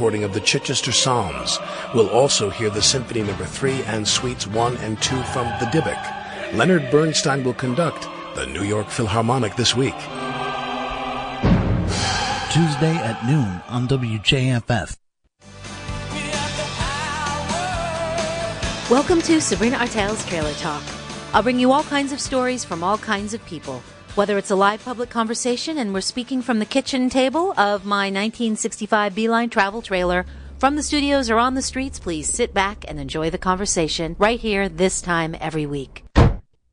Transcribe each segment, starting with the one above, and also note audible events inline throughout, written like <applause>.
recording of the Chichester Psalms. We'll also hear the Symphony Number no. 3 and Suites 1 and 2 from the Dybbuk. Leonard Bernstein will conduct the New York Philharmonic this week. Tuesday at noon on WJFF. Welcome to Sabrina Artel's Trailer Talk. I'll bring you all kinds of stories from all kinds of people. Whether it's a live public conversation and we're speaking from the kitchen table of my 1965 Beeline travel trailer, from the studios or on the streets, please sit back and enjoy the conversation right here this time every week.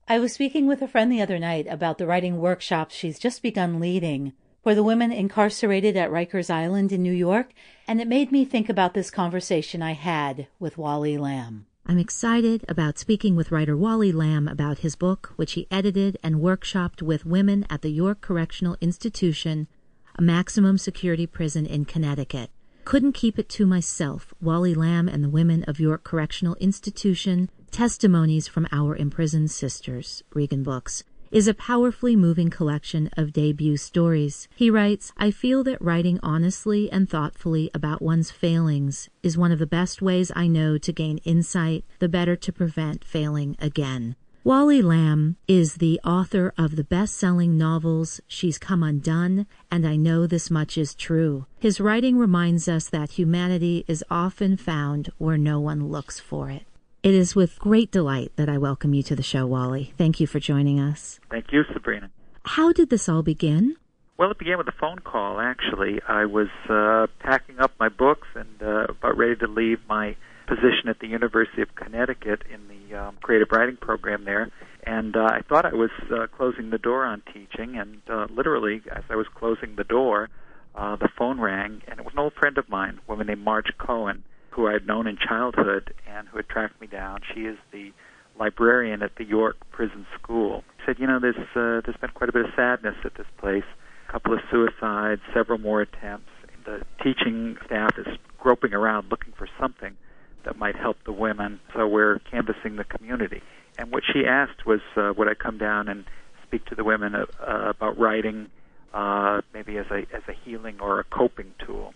I was speaking with a friend the other night about the writing workshops she's just begun leading for the women incarcerated at Rikers Island in New York, and it made me think about this conversation I had with Wally Lamb. I'm excited about speaking with writer Wally Lamb about his book, which he edited and workshopped with women at the York Correctional Institution, a maximum security prison in Connecticut. Couldn't keep it to myself. Wally Lamb and the Women of York Correctional Institution, Testimonies from Our Imprisoned Sisters, Regan Books is a powerfully moving collection of debut stories. He writes, I feel that writing honestly and thoughtfully about one's failings is one of the best ways I know to gain insight, the better to prevent failing again. Wally Lamb is the author of the best-selling novels She's Come Undone and I Know This Much Is True. His writing reminds us that humanity is often found where no one looks for it. It is with great delight that I welcome you to the show, Wally. Thank you for joining us. Thank you, Sabrina. How did this all begin? Well, it began with a phone call, actually. I was uh, packing up my books and uh, about ready to leave my position at the University of Connecticut in the um, creative writing program there. And uh, I thought I was uh, closing the door on teaching, and uh, literally, as I was closing the door, uh, the phone rang, and it was an old friend of mine, a woman named Marge Cohen who I had known in childhood and who had tracked me down. She is the librarian at the York Prison School. She said, you know, there's uh, there's been quite a bit of sadness at this place. A couple of suicides, several more attempts. The teaching staff is groping around looking for something that might help the women. So we're canvassing the community. And what she asked was, uh, would I come down and speak to the women uh, about writing, uh, maybe as a as a healing or a coping tool.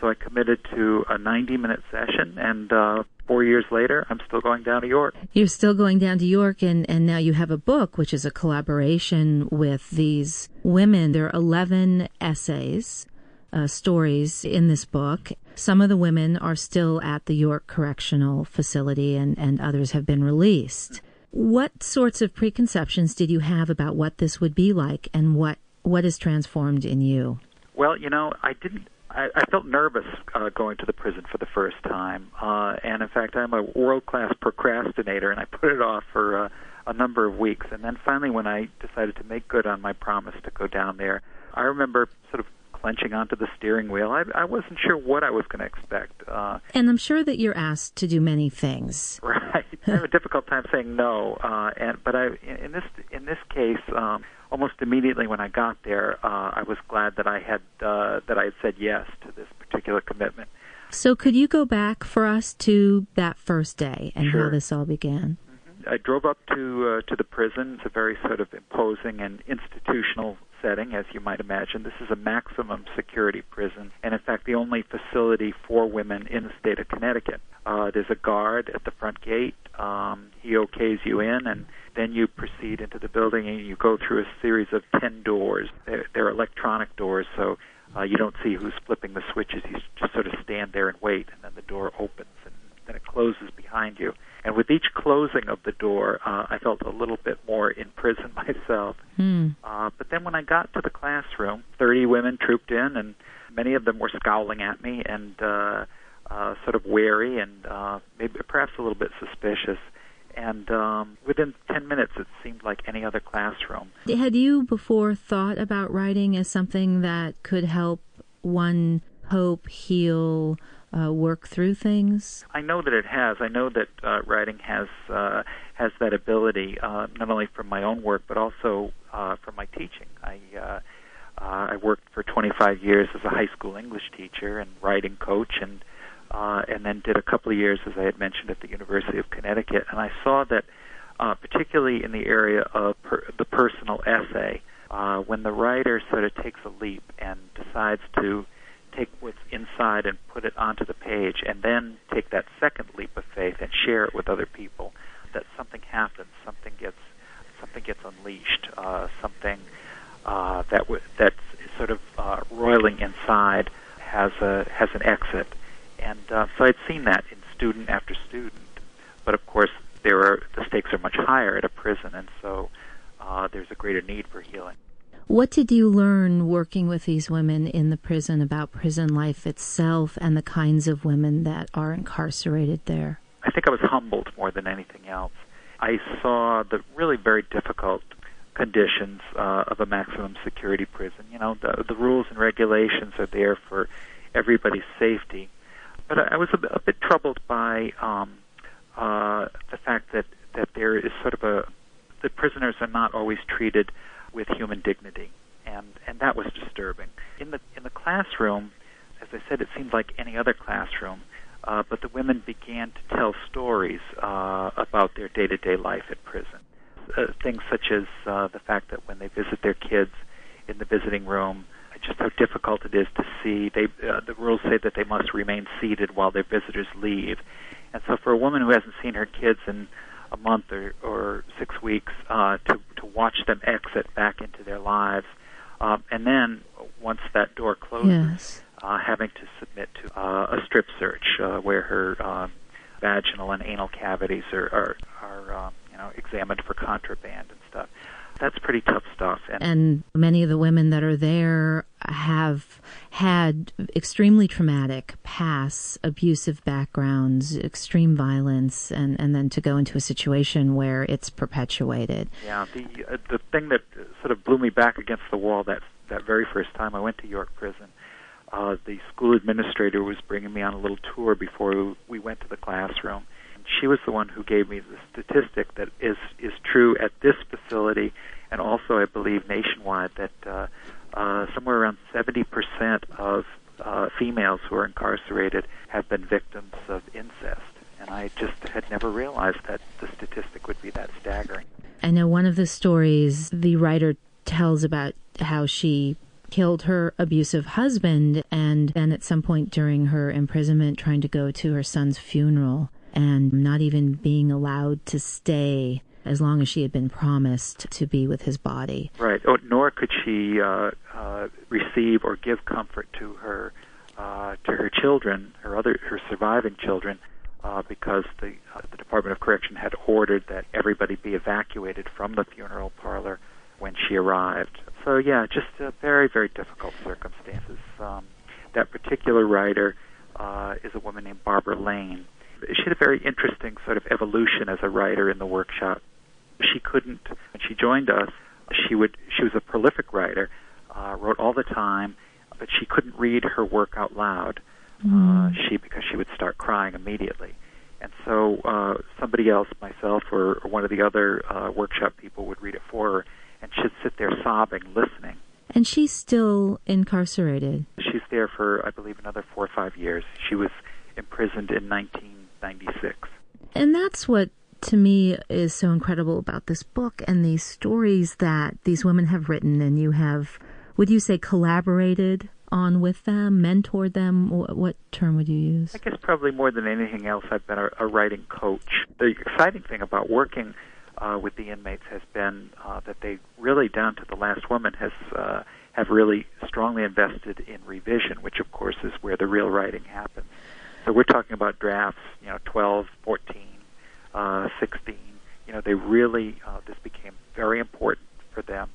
So I committed to a 90 minute session, and uh, four years later, I'm still going down to York. You're still going down to York, and, and now you have a book, which is a collaboration with these women. There are 11 essays, uh, stories in this book. Some of the women are still at the York Correctional Facility, and, and others have been released. What sorts of preconceptions did you have about what this would be like, and what what is transformed in you? Well, you know, I didn't I, I felt nervous uh, going to the prison for the first time, uh, and in fact, I'm a world-class procrastinator, and I put it off for uh, a number of weeks. And then finally, when I decided to make good on my promise to go down there, I remember sort of clenching onto the steering wheel. I, I wasn't sure what I was going to expect. Uh, and I'm sure that you're asked to do many things. <laughs> Right. I have a difficult time saying no. Uh, and but I in this in this case. Um, almost immediately when I got there, uh, I was glad that I had uh, that I had said yes to this particular commitment. So, could you go back for us to that first day and sure. how this all began? Mm-hmm. I drove up to uh, to the prison. It's a very sort of imposing and institutional setting, as you might imagine. This is a maximum security prison, and in fact, the only facility for women in the state of Connecticut. Uh, there's a guard at the front gate. Um, he okays you in, and then you proceed into the building and you go through a series of 10 doors. They're, they're electronic doors, so uh, you don't see who's flipping the switches. You just sort of stand there and wait, and then the door opens and then it closes behind you. And with each closing of the door, uh, I felt a little bit more in prison <laughs> myself. Hmm. Uh, but then when I got to the classroom, 30 women trooped in, and many of them were scowling at me and uh, uh, sort of wary and uh, maybe perhaps a little bit suspicious and um, within 10 minutes it seemed like any other classroom. Had you before thought about writing as something that could help one cope, heal, uh, work through things? I know that it has. I know that uh, writing has uh, has that ability, uh, not only from my own work but also uh, from my teaching. I uh, I worked for 25 years as a high school English teacher and writing coach, and uh, and then did a couple of years, as I had mentioned, at the University of Connecticut. And I saw that, uh, particularly in the area of per- the personal essay, uh, when the writer sort of takes a leap and decides to take what's inside and put it onto the page, and then take that second leap of faith and share it with other people. That something happens, something gets something gets unleashed, uh, something uh, that w- that's sort of uh, roiling inside has a has an exit, and uh, so I'd seen that in student after student. But of course, there are the stakes are much higher at a prison, and so uh, there's a greater need for healing. What did you learn working with these women in the prison about prison life itself and the kinds of women that are incarcerated there? I think I was humbled more than anything else. I saw the really very difficult conditions uh, of a maximum security prison. You know, the, the rules and regulations are there for everybody's safety. But I, was a, a bit troubled by um, uh, the fact that, that there is sort of a the prisoners are not always treated with human dignity, and and that was disturbing. In the in the classroom, as I said, it seemed like any other classroom, uh, but the women began to tell stories uh, about their day-to-day life at prison. Uh, things such as uh, the fact that when they visit their kids in the visiting room, just how difficult it is to see. They uh, the rules say that they must remain seated while their visitors leave, and so for a woman who hasn't seen her kids in a month or, or six weeks uh, to to watch them exit back into their lives, um, and then once that door closes, Yes. uh, having to submit to uh, a strip search uh, where her um, vaginal and anal cavities are are, are um, you know examined for contraband and stuff. That's pretty tough stuff. And, And many of the women that are there have had extremely traumatic past, abusive backgrounds, extreme violence, and, and then to go into a situation where it's perpetuated. yeah, the uh, the thing that sort of blew me back against the wall that that very first time I went to York Prison. Uh, the school administrator was bringing me on a little tour before we went to the classroom. She was the one who gave me the statistic that is is true at this facility, and also I believe nationwide that uh, uh, somewhere around 70% of uh, females who are incarcerated have been victims of incest. And I just had never realized that the statistic would be that staggering. I know one of the stories the writer tells about how she killed her abusive husband and then at some point during her imprisonment trying to go to her son's funeral and not even being allowed to stay as long as she had been promised to be with his body. Right. Oh, nor could she uh, uh, receive or give comfort to her uh, to her children, her other her surviving children, uh, because the uh, the Department of Correction had ordered that everybody be evacuated from the funeral parlor when she arrived. So yeah, just uh, very very difficult circumstances. Um, that particular writer uh, is a woman named Barbara Lane. She had a very interesting sort of evolution as a writer in the workshop. She couldn't when she joined us. She would she was a prolific writer, uh, wrote all the time, but she couldn't read her work out loud. Uh, she because she would start crying immediately, and so uh, somebody else, myself or, or one of the other uh, workshop people, would read it for her, and she'd sit there sobbing, listening. And she's still incarcerated. She's there for I believe another four or five years. She was imprisoned in 1996. And that's what to me is so incredible about this book and these stories that these women have written and you have would you say collaborated on with them, mentored them? Wh- What term would you use? I guess probably more than anything else, I've been a, a writing coach. The exciting thing about working uh, with the inmates has been uh, that they really, down to the last woman, has uh, have really strongly invested in revision, which of course is where the real writing happens. So we're talking about drafts, you know, 12, 14, uh, 16. You know, they really uh, this became very important for them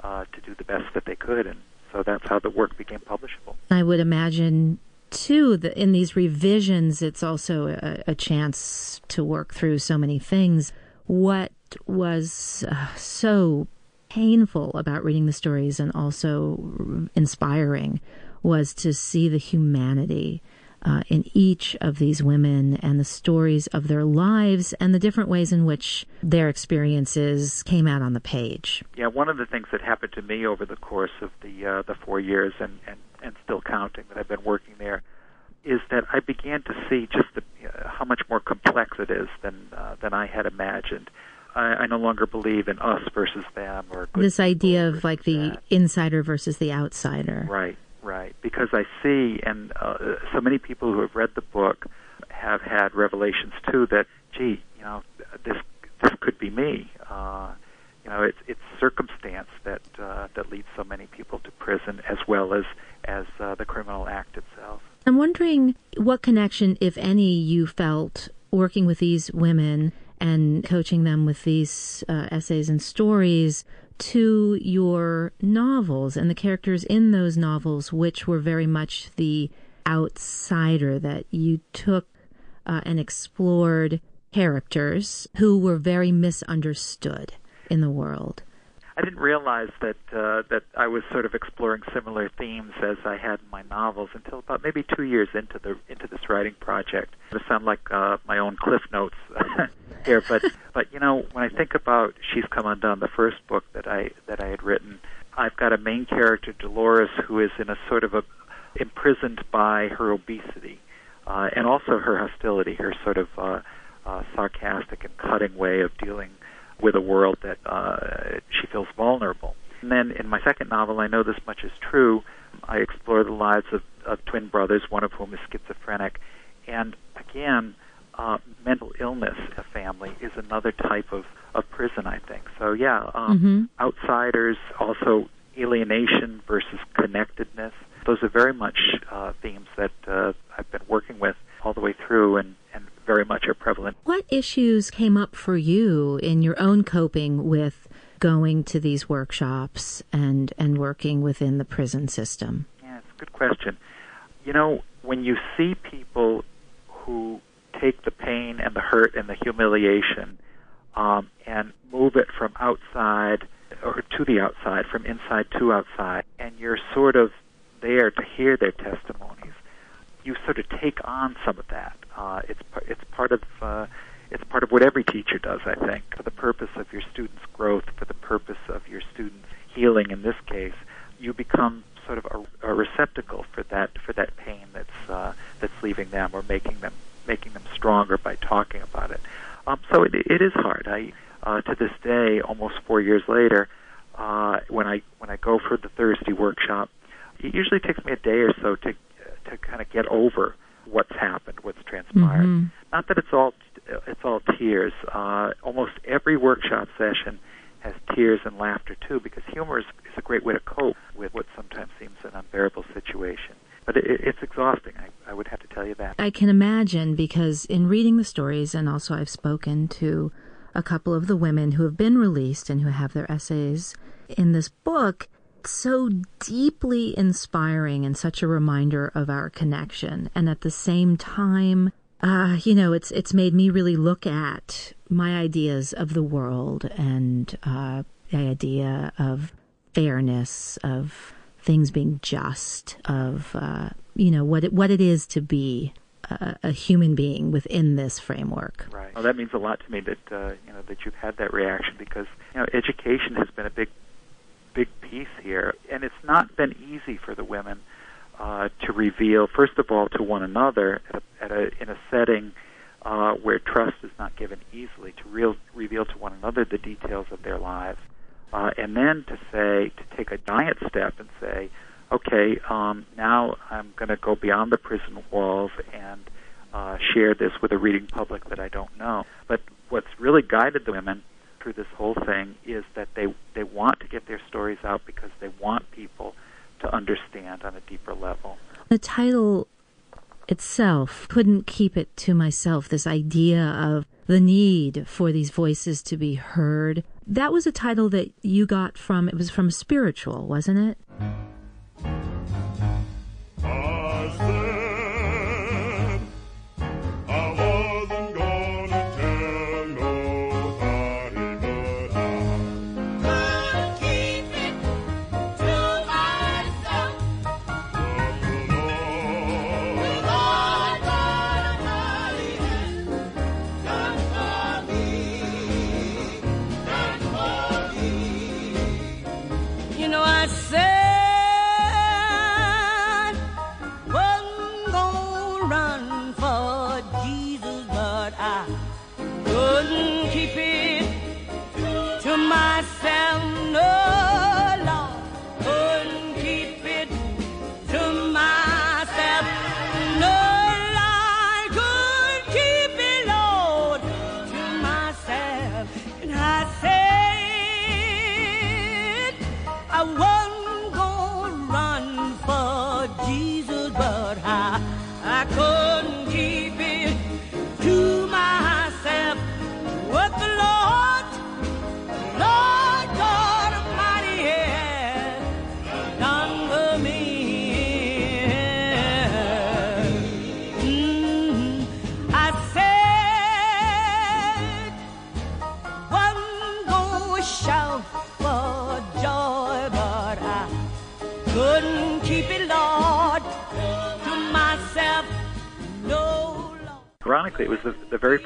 uh, to do the best that they could, and so that's how the work became publishable. I would imagine too that in these revisions it's also a, a chance to work through so many things. What was uh, so painful about reading the stories and also inspiring was to see the humanity uh, in each of these women and the stories of their lives and the different ways in which their experiences came out on the page. Yeah, one of the things that happened to me over the course of the uh, the four years and, and and still counting that I've been working there is that I began to see just the, uh, how much more complex it is than uh, than I had imagined. I, I no longer believe in us versus them or This idea of like the bad. insider versus the outsider. right, Right, because I see, and uh, so many people who have read the book have had revelations too that, gee, you know, this this could be me. Uh, you know, it's it's circumstance that uh, that leads so many people to prison, as well as as uh, the criminal act itself. I'm wondering what connection, if any, you felt working with these women and coaching them with these uh, essays and stories to your novels and the characters in those novels, which were very much the outsider that you took uh, and explored characters who were very misunderstood in the world. I didn't realize that uh, that I was sort of exploring similar themes as I had in my novels until about maybe two years into the into this writing project. It sound like uh, my own cliff notes <laughs> here, but but you know when I think about She's Come Undone, the first book that I that I had written, I've got a main character Dolores who is in a sort of a imprisoned by her obesity uh, and also her hostility, her sort of uh, uh, sarcastic and cutting way of dealing with a world that uh, she feels vulnerable. And then in my second novel, I Know This Much Is True, I explore the lives of, of twin brothers, one of whom is schizophrenic. And again, uh, mental illness in a family is another type of, of prison, I think. So, yeah, um, mm-hmm. outsiders, also alienation versus connectedness. Those are very much uh, themes that uh, I've been working with all the way through, and very much are prevalent. What issues came up for you in your own coping with going to these workshops and, and working within the prison system? Yeah, it's a good question. You know, when you see people who take the pain and the hurt and the humiliation um, and move it from outside or to the outside, from inside to outside, and you're sort of there to hear their testimonies, you sort of take on some of that. Uh, it's it's part of uh, it's part of what every teacher does, I think, for the purpose of your students' growth, for the purpose of your students' healing. In this case, you become sort of a, a receptacle for that for that pain that's uh, that's leaving them or making them making them stronger by talking about it. Um, so it, it is hard. I uh, to this day, almost four years later, uh, when I when I go for the Thursday workshop, it usually takes me a day or so to to kind of get over what's happened, what's transpired. Mm-hmm. Not that it's all it's all tears. Uh, almost every workshop session has tears and laughter too, because humor is, is a great way to cope with what sometimes seems an unbearable situation. But it, it's exhausting. I, I would have to tell you that. I can imagine because in reading the stories, and also I've spoken to a couple of the women who have been released and who have their essays in this book so deeply inspiring and such a reminder of our connection. And at the same time, uh, you know, it's it's made me really look at my ideas of the world and uh, the idea of fairness, of things being just, of uh, you know what it, what it is to be a, a, human being within this framework. Right. Well, that means a lot to me that uh, you know that you've had that reaction because you know education has been a big big piece here, and it's not been easy for the women uh, to reveal, first of all, to one another at a, at a, in a setting uh, where trust is not given easily, to real, reveal to one another the details of their lives, uh, and then to say, to take a giant step and say, okay, um, now I'm going to go beyond the prison walls and uh, share this with a reading public that I don't know. But what's really guided the women through this whole thing is that they they want to get their stories out because they want people to understand on a deeper level. The title itself couldn't keep it to myself this idea of the need for these voices to be heard. That was a title that you got from it was from spiritual, wasn't it?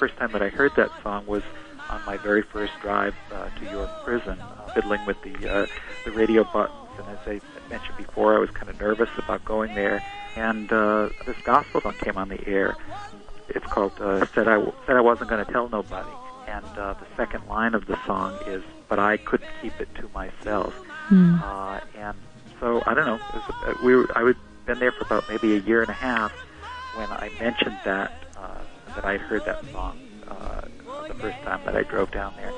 First time that I heard that song was on my very first drive uh, to York Prison, uh, fiddling with the uh, the radio buttons. And as I mentioned before, I was kind of nervous about going there. And uh, this gospel song came on the air. It's called uh, "Said I Said I Wasn't Going to Tell Nobody." And uh, the second line of the song is, "But I couldn't keep it to myself." Mm. Uh, and so I don't know. It was, uh, we were, I had been there for about maybe a year and a half when I mentioned that that I'd heard that song uh, the first time that I drove down there,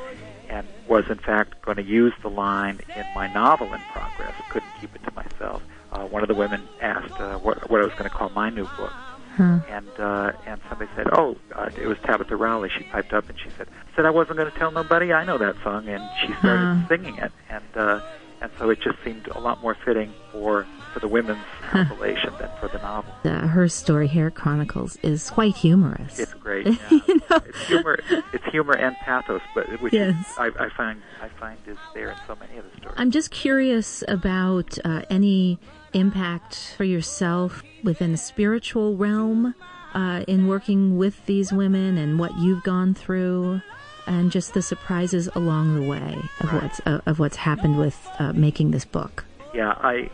and was in fact going to use the line in my novel in progress. Couldn't keep it to myself. Uh, one of the women asked uh, what, what I was going to call my new book, Huh. and uh, and somebody said, "Oh, uh, it was Tabitha Rowley." She piped up and she said, "Said I wasn't going to tell nobody. I know that song," and she started Huh. singing it, and uh, and so it just seemed a lot more fitting for for the women's Huh. <laughs> compilation than for the novel. Uh, her story, Hair Chronicles, is quite humorous. It's great. <laughs> Yeah. You know? It's humor. It's humor and pathos, but which Yes. is, I, I find I find is there in so many of the stories. I'm just curious about uh, any impact for yourself within the spiritual realm uh, in working with these women and what you've gone through, and just the surprises along the way of Right. what's uh, of what's happened with uh, making this book. Yeah, I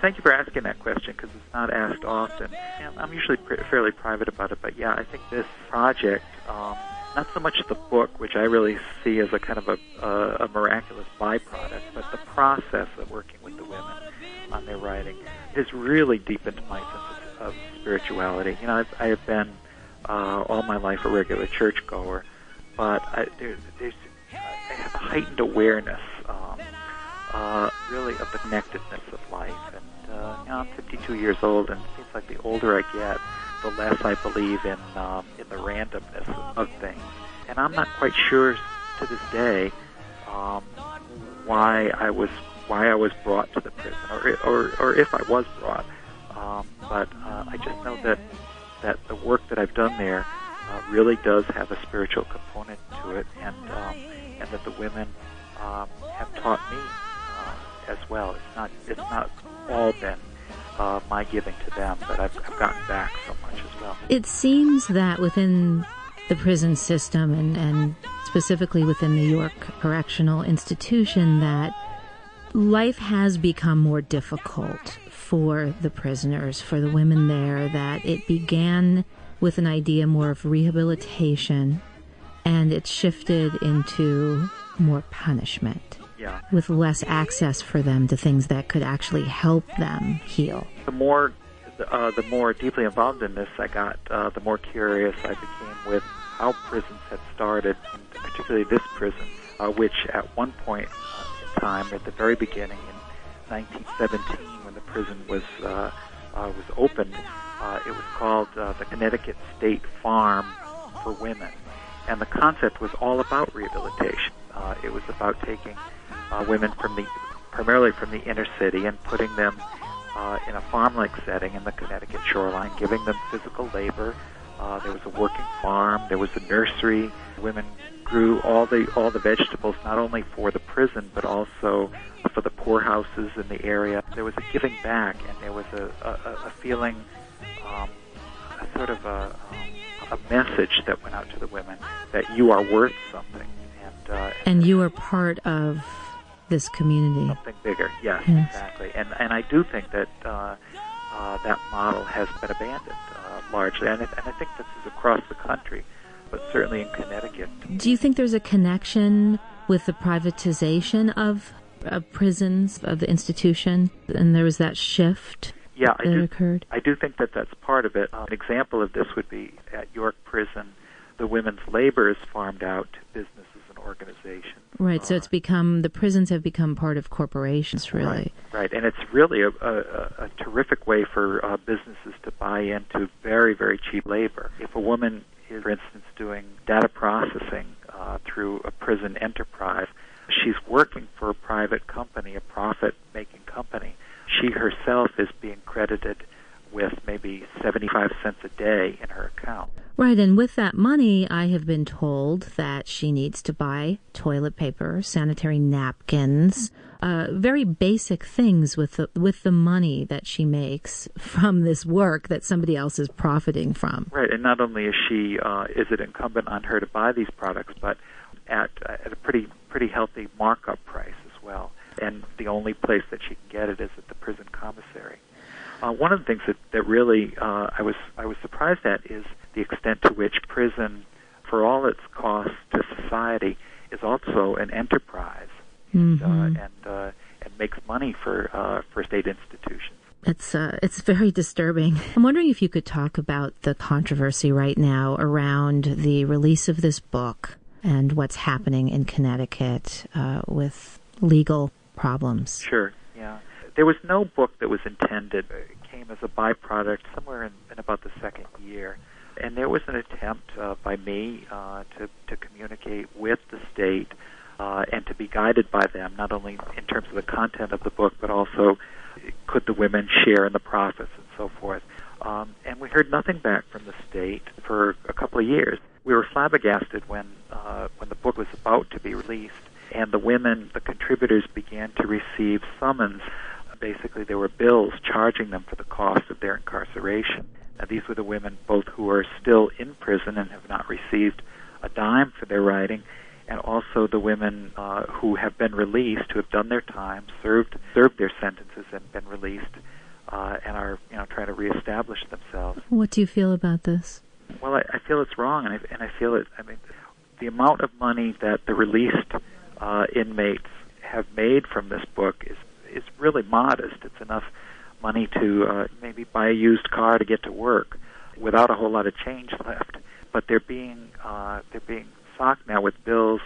thank you for asking that question because it's not asked often. And I'm usually pr- fairly private about it, but yeah, I think this project, um, not so much the book, which I really see as a kind of a, a, a miraculous byproduct, but the process of working with the women on their writing has really deepened my sense of, of spirituality. You know, I've, I have been uh, all my life a regular churchgoer, but I, there, there's I have a heightened awareness. Uh, really of the connectedness of life. And uh, you know, I'm 52 years old, and it seems like the older I get, the less I believe in um, in the randomness of, things. And I'm not quite sure to this day um, why I was why I was brought to the prison, or or, or if I was brought. Um, but uh, I just know that that the work that I've done there uh, really does have a spiritual component to it, and um, and that the women um, have taught me as well. It's not it's not all been uh, my giving to them, but I've, I've gotten back so much as well. It seems that within the prison system and, and specifically within the York Correctional Institution that life has become more difficult for the prisoners, for the women there, that it began with an idea more of rehabilitation and it shifted into more punishment Yeah. with less access for them to things that could actually help them heal. The more uh, the more deeply involved in this I got, uh, the more curious I became with how prisons had started, and particularly this prison, uh, which at one point in time, at the very beginning in 1917, when the prison was uh, uh, was opened, uh, it was called uh, the Connecticut State Farm for Women, and the concept was all about rehabilitation. Uh, it was about taking uh, women from the primarily from the inner city and putting them uh, in a farm-like setting in the Connecticut shoreline, giving them physical labor. Uh, there was a working farm. There was a nursery. Women grew all the all the vegetables, not only for the prison but also for the poorhouses in the area. There was a giving back, and there was a, a, a feeling, um, a sort of a, um, a message that went out to the women that you are worth something, uh, And you are part of this community. something bigger. Yes, Yes. exactly. And and I do think that uh, uh, that model has been abandoned uh, largely, and, I- and I think this is across the country, but certainly in Connecticut. Do you think there's a connection with the privatization of, of prisons, of the institution, and there was that shift Yeah, I do. occurred? I do think that that's part of it. An example of this would be at York Prison, the women's labor is farmed out to businesses organizations. Right, so Uh, it's become, the prisons have become part of corporations, really. Right, right, and it's really a, a, a terrific way for uh, businesses to buy into very, very cheap labor. If a woman is, for instance, doing data processing uh, through a prison enterprise, she's working for a private company, a profit-making company. She herself is being credited with maybe 75 cents a day in her account. Right, and with that money, I have been told that she needs to buy toilet paper, sanitary napkins, uh, very basic things with the with the money that she makes from this work that somebody else is profiting from. Right, and not only is she uh, is it incumbent on her to buy these products, but at at a pretty pretty healthy markup price as well. And the only place that she can get it is at the prison commissary. Uh, one of the things that that really uh, I was I was surprised at is the extent to which prison, for all its cost to society, is also an enterprise mm-hmm. uh, and uh, and makes money for uh, for state institutions. It's uh, it's very disturbing. I'm wondering if you could talk about the controversy right now around the release of this book and what's happening in Connecticut uh, with legal problems. Sure. There was no book that was intended. It came as a byproduct somewhere in, in about the second year and there was an attempt uh, by me uh, to to communicate with the state uh, and to be guided by them, not only in terms of the content of the book, but also could the women share in the profits and so forth. Um, and we heard nothing back from the state for a couple of years. We were flabbergasted when uh, when the book was about to be released, and the women, the contributors, began to receive summons. Basically, there were bills charging them for the cost of their incarceration. Now, these were the women both who are still in prison and have not received a dime for their writing, and also the women uh, who have been released, who have done their time, served served their sentences, and been released, uh, and are you know trying to reestablish themselves. What do you feel about this? Well, I, I feel it's wrong, and I, and I feel it. I mean, the amount of money that the released uh, inmates have made from this book really modest. It's enough money to uh, maybe buy a used car to get to work without a whole lot of change <laughs> left. But they're being uh, they're being socked now with bills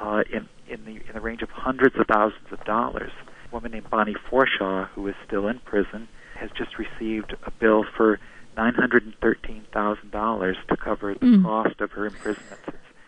uh, in in the in the range of hundreds of thousands of dollars. A woman named Bonnie Foreshaw, who is still in prison, has just received a bill for nine hundred and thirteen thousand dollars to cover the mm. cost of her imprisonment.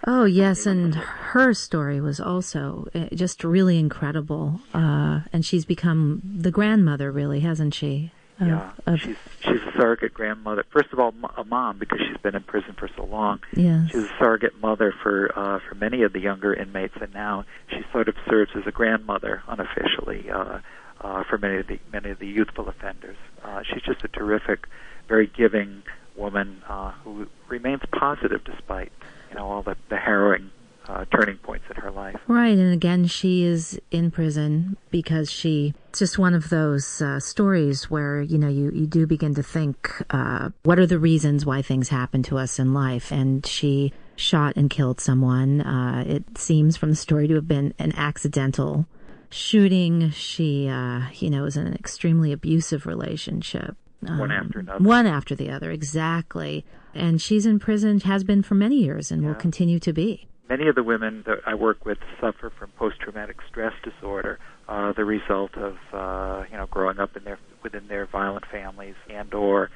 Oh yes, and her story was also uh, just really incredible. Uh, and she's become the grandmother, really, hasn't she? Of, yeah, of, she's she's a surrogate grandmother. First of all, a mom because she's been in prison for so long. Yes. she's a surrogate mother for uh, for many of the younger inmates, and now she sort of serves as a grandmother unofficially uh, uh, for many of the many of the youthful offenders. Uh, she's just a terrific, very giving woman uh, who remains positive despite know all the the harrowing uh, turning points in her life. Right, and again, she is in prison because she. It's just one of those uh, stories where you know you you do begin to think, uh, what are the reasons why things happen to us in life? And she shot and killed someone. Uh, it seems from the story to have been an accidental shooting. She, uh, you know, was in an extremely abusive relationship. Um, one after another. One after the other, exactly. And she's in prison, has been for many years, and yeah. will continue to be. Many of the women that I work with suffer from post-traumatic stress disorder, uh, the result of uh, you know growing up in their within their violent families and/or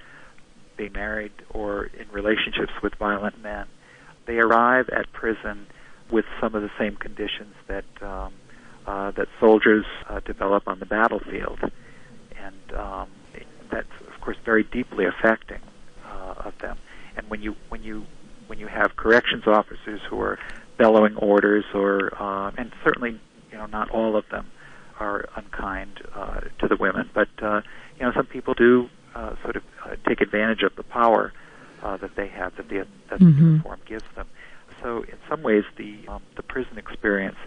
being married or in relationships with violent men. They arrive at prison with some of the same conditions that um, uh, that soldiers uh, develop on the battlefield, and um, that's course very deeply affecting uh, of them. And when you when you when you have corrections officers who are bellowing orders, or uh, and certainly you know not all of them are unkind uh, to the women, but uh, you know some people do uh, sort of uh, take advantage of the power uh, that they have that the that mm-hmm. the uniform gives them. So in some ways, the um, the prison experience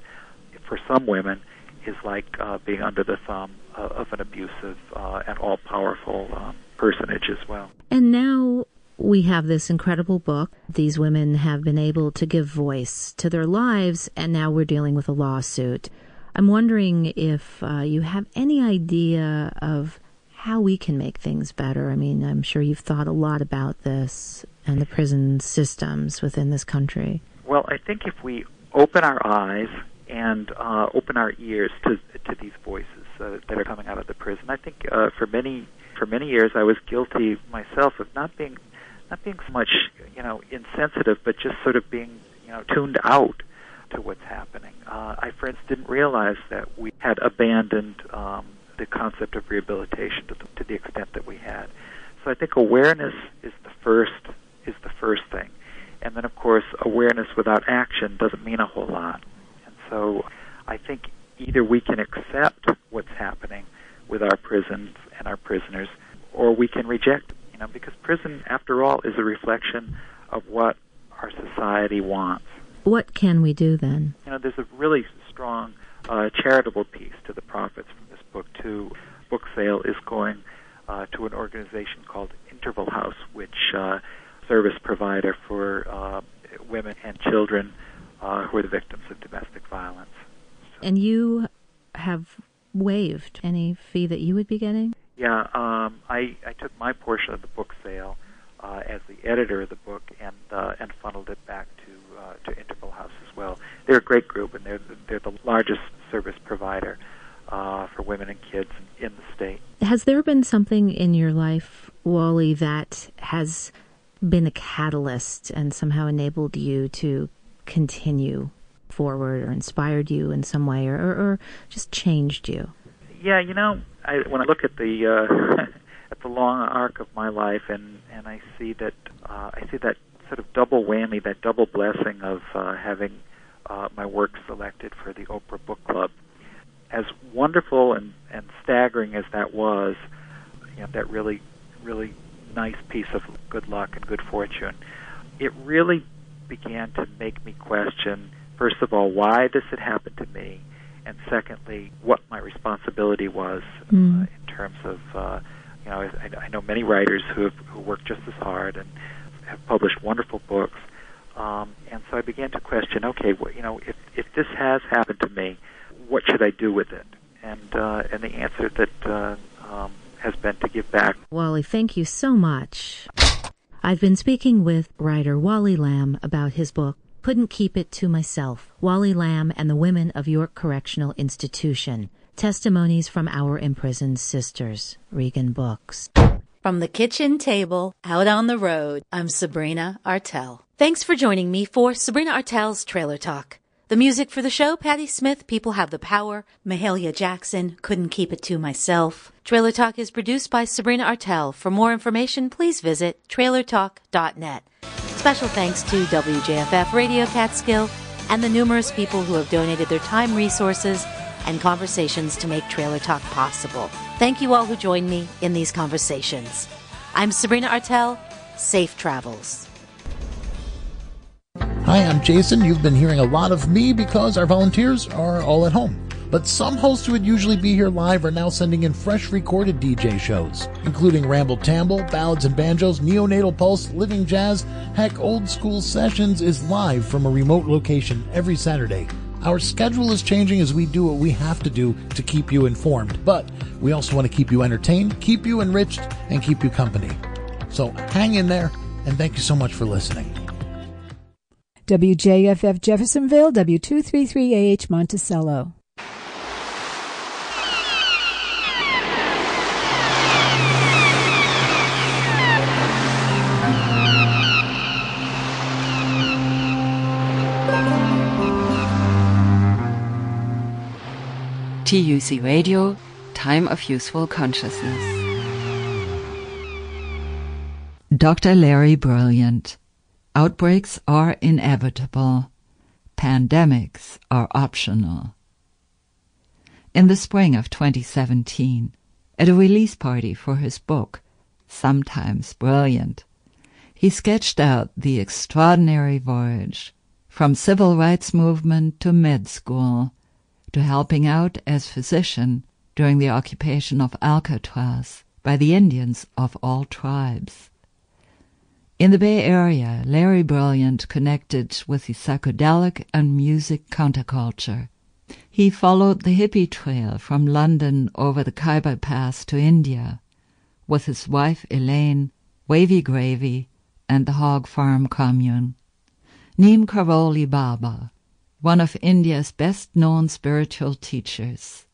for some women is like uh, being under the thumb uh, of an abusive uh, and all powerful um, personage as well. And now we have this incredible book. These women have been able to give voice to their lives, and now we're dealing with a lawsuit. I'm wondering if uh, you have any idea of how we can make things better. I mean, I'm sure you've thought a lot about this and the prison systems within this country. Well, I think if we open our eyes and uh, open our ears to to these voices uh, that are coming out of the prison, I think uh, for many for many years I was guilty myself of not being not being so much you know insensitive, but just sort of being you know tuned out to what's happening. Uh, I, for didn't realize that we had abandoned um, the concept of rehabilitation to the, to the extent that we had. So I think awareness is the first is the first thing, and then of course awareness without action doesn't mean a whole lot. And so I think either we can accept what's happening with our prisons our prisoners, or we can reject. You know, because prison, after all, is a reflection of what our society wants. What can we do then? You know, there's a really strong uh, charitable piece to the profits from this book too. Book sale is going uh, to an organization called Interval House, which uh, service provider for uh, women and children uh, who are the victims of domestic violence. So, and you have waived any fee that you would be getting? Yeah, um, I, I took my portion of the book sale uh, as the editor of the book and uh, and funneled it back to uh, to Interval House as well. They're a great group, and they're the, they're the largest service provider uh, for women and kids in, the state. Has there been something in your life, Wally, that has been a catalyst and somehow enabled you to continue forward or inspired you in some way or, or, or just changed you? Yeah, you know, I, when I look at the uh, <laughs> at the long arc of my life and and I see that uh, I see that sort of double whammy, that double blessing of uh, having uh, my work selected for the Oprah Book Club. As wonderful and, and staggering as that was, you know, that really, really nice piece of good luck and good fortune, it really began to make me question, first of all, why this had happened to me, and secondly, what my responsibility was mm. uh, in terms of, uh, you know, I, I know many writers who have who work just as hard and have published wonderful books, um, and so I began to question, okay, well, you know, if if this has happened to me, what should I do with it? And uh, and the answer that uh, um, has been to give back. Wally, thank you so much. I've been speaking with writer Wally Lamb about his book, Couldn't Keep It to Myself Wally Lamb and the Women of York Correctional Institution. Testimonies from Our Imprisoned Sisters. Regan Books. From the kitchen table out on the road, I'm Sabrina Artel. Thanks for joining me for Sabrina Artel's Trailer Talk. The music for the show, Patti Smith, People Have the Power, Mahalia Jackson, Couldn't Keep It to Myself. Trailer Talk is produced by Sabrina Artel. For more information, please visit trailertalk.net. Special thanks to WJFF Radio Catskill and the numerous people who have donated their time, resources, and conversations to make Trailer Talk possible. Thank you all who joined me in these conversations. I'm Sabrina Artel. Safe travels. Hi, I'm Jason. You've been hearing a lot of me because our volunteers are all at home. But some hosts who would usually be here live are now sending in fresh recorded DJ shows, including Ramble Tamble, Ballads and Banjos, Neonatal Pulse, Living Jazz, heck, Old School Sessions is live from a remote location every Saturday. Our schedule is changing as we do what we have to do to keep you informed, but we also want to keep you entertained, keep you enriched, and keep you company. So hang in there, and thank you so much for listening. WJFF Jeffersonville, W233AH Monticello. TUC Radio, Time of Useful Consciousness. Dr. Larry Brilliant Outbreaks are inevitable. Pandemics are optional. In the spring of 2017, at a release party for his book, Sometimes Brilliant, he sketched out the extraordinary voyage from civil rights movement to med school to helping out as physician during the occupation of Alcatraz by the Indians of all tribes. In the Bay Area, Larry Brilliant connected with the psychedelic and music counterculture. He followed the hippie trail from London over the Khyber Pass to India with his wife Elaine, Wavy Gravy, and the Hog Farm Commune. Neem Karoli Baba, one of India's best known spiritual teachers,